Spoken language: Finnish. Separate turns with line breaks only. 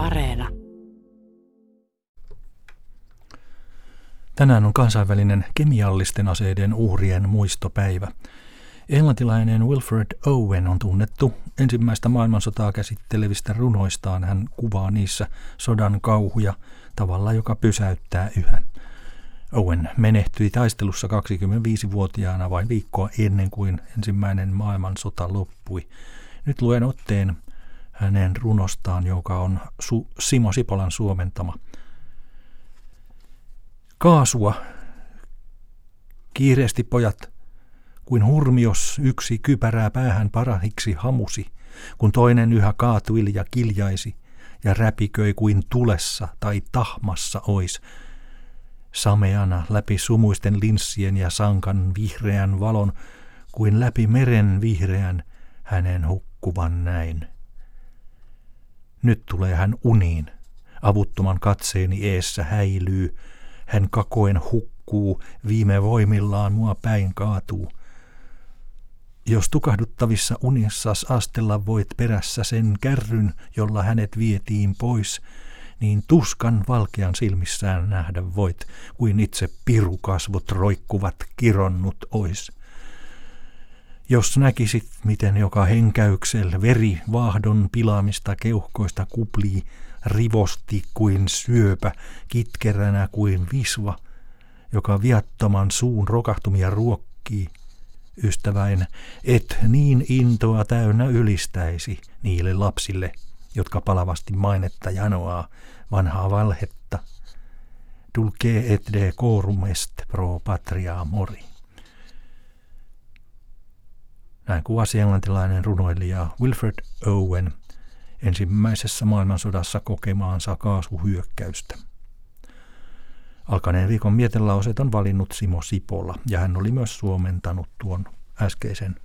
Areena.
Tänään on kansainvälinen kemiallisten aseiden uhrien muistopäivä. Englantilainen Wilfred Owen on tunnettu ensimmäistä maailmansotaa käsittelevistä runoistaan. Hän kuvaa niissä sodan kauhuja tavalla, joka pysäyttää yhä. Owen menehtyi taistelussa 25-vuotiaana vain viikkoa ennen kuin ensimmäinen maailmansota loppui. Nyt luen otteen hänen runostaan, joka on Su- Simo Sipolan suomentama. Kaasua. Kiireesti pojat, kuin hurmios yksi kypärää päähän parahiksi hamusi, kun toinen yhä kaatuili ja kiljaisi ja räpiköi kuin tulessa tai tahmassa ois, sameana läpi sumuisten linssien ja sankan vihreän valon, kuin läpi meren vihreän hänen hukkuvan näin. Nyt tulee hän uniin, avuttoman katseeni eessä häilyy, hän kakoen hukkuu, viime voimillaan mua päin kaatuu. Jos tukahduttavissa unissas astella voit perässä sen kärryn, jolla hänet vietiin pois, niin tuskan valkean silmissään nähdä voit, kuin itse pirukasvot roikkuvat kironnut ois. Jos näkisit, miten joka henkäyksel veri vaahdon pilaamista keuhkoista kuplii, rivosti kuin syöpä, kitkeränä kuin visva, joka viattoman suun rokahtumia ruokkii, ystäväin, et niin intoa täynnä ylistäisi niille lapsille, jotka palavasti mainetta janoaa vanhaa valhetta. Dulce et de corum est pro patria mori. Näin kuvasi englantilainen runoilija Wilfred Owen ensimmäisessä maailmansodassa kokemaansa kaasuhyökkäystä. Alkaneen viikon mietelauset on valinnut Simo Sipola ja hän oli myös suomentanut tuon äskeisen